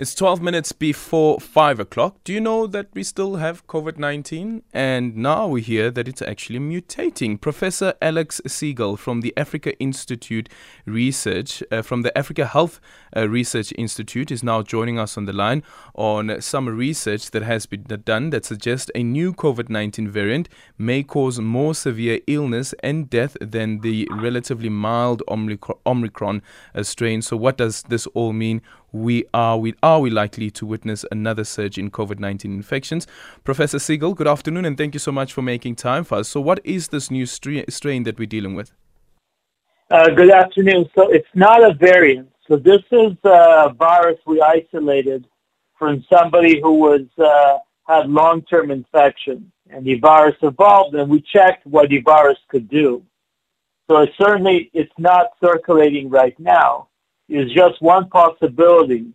It's 12 minutes before 5 o'clock. Do you know that we still have COVID 19? And now we hear that it's actually mutating. Professor Alex Sigal from the Africa Institute Research, uh, from the Africa Health uh, Research Institute, is now joining us on the line on some research that has been done that suggests a new COVID 19 variant may cause more severe illness and death than the relatively mild Omicron uh, strain. So, what does this all mean? We are we are we likely to witness another surge in COVID-19 infections? Professor Sigal, good afternoon and thank you so much for making time for us. So what is this new strain that we're dealing with? Uh, good afternoon. So it's not a variant. So this is a virus we isolated from somebody who was uh, had long-term infection, and the virus evolved, and we checked what the virus could do. So certainly it's not circulating right now is just one possibility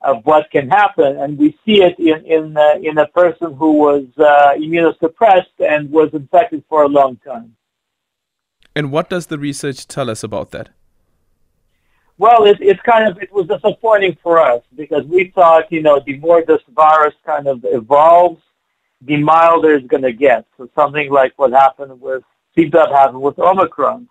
of what can happen, and we see it in in uh, in a person who was uh, immunosuppressed and was infected for a long time. And what does the research tell us about that? Well, it, it's kind of it was disappointing for us because we thought you know the more this virus kind of evolves, the milder it's going to get. So something like what happened with seems to have happened with Omicron.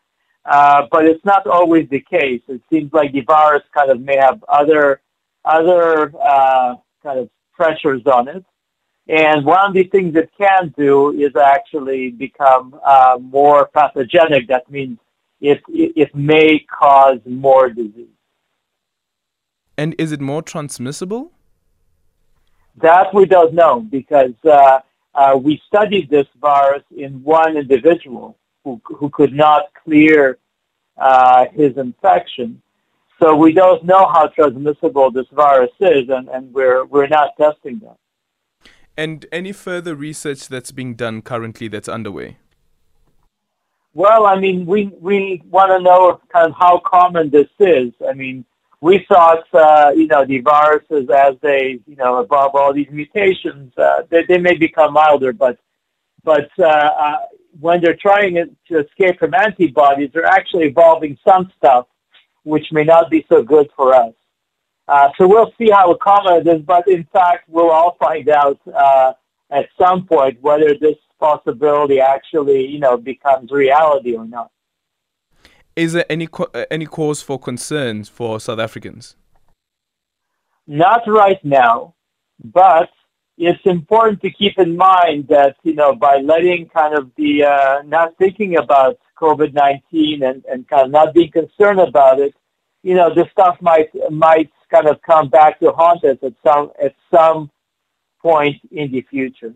Uh, but it's not always the case. It seems like the virus kind of may have other other uh, kind of pressures on it. And one of the things it can do is actually become uh, more pathogenic. That means it, it, it may cause more disease. And is it more transmissible? That we don't know because uh, uh, we studied this virus in one individual who, who could not clear uh, his infection. So we don't know how transmissible this virus is, and, and we're, we're not testing that. And any further research that's being done currently that's underway? Well, I mean, we, we want to know kind of how common this is. I mean, we thought, uh, you know, the viruses as they, you know, evolve all these mutations, uh, they, they may become milder, but, but uh, uh when they're trying to escape from antibodies, they're actually evolving some stuff which may not be so good for us. Uh, so we'll see how common it is, but in fact, we'll all find out uh, at some point whether this possibility actually, you know, becomes reality or not. Is there any co- uh, any cause for concerns for South Africans? Not right now, but it's important to keep in mind that you know by letting kind of the uh, not thinking about COVID nineteen and, and kind of not being concerned about it, you know, this stuff might might kind of come back to haunt us at some at some point in the future.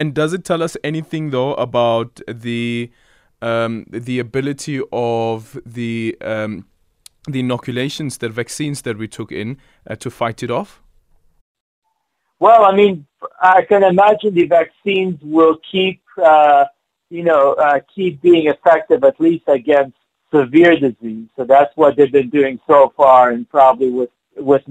And does it tell us anything though about the um, the ability of the um, the inoculations, the vaccines that we took in uh, to fight it off? Well, I mean, I can imagine the vaccines will keep, uh, you know, uh, keep being effective at least against severe disease. So that's what they've been doing so far, and probably with with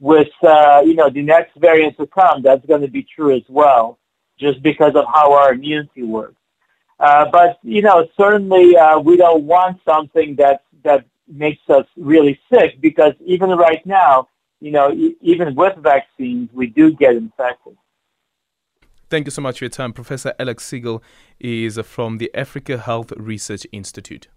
with uh, you know the next variant to come, that's going to be true as well, just because of how our immunity works. Uh, but you know, certainly uh, we don't want something that that makes us really sick because even right now you know, even with vaccines, we do get infected. Thank you so much for your time. Professor Alex Sigal is from the Africa Health Research Institute.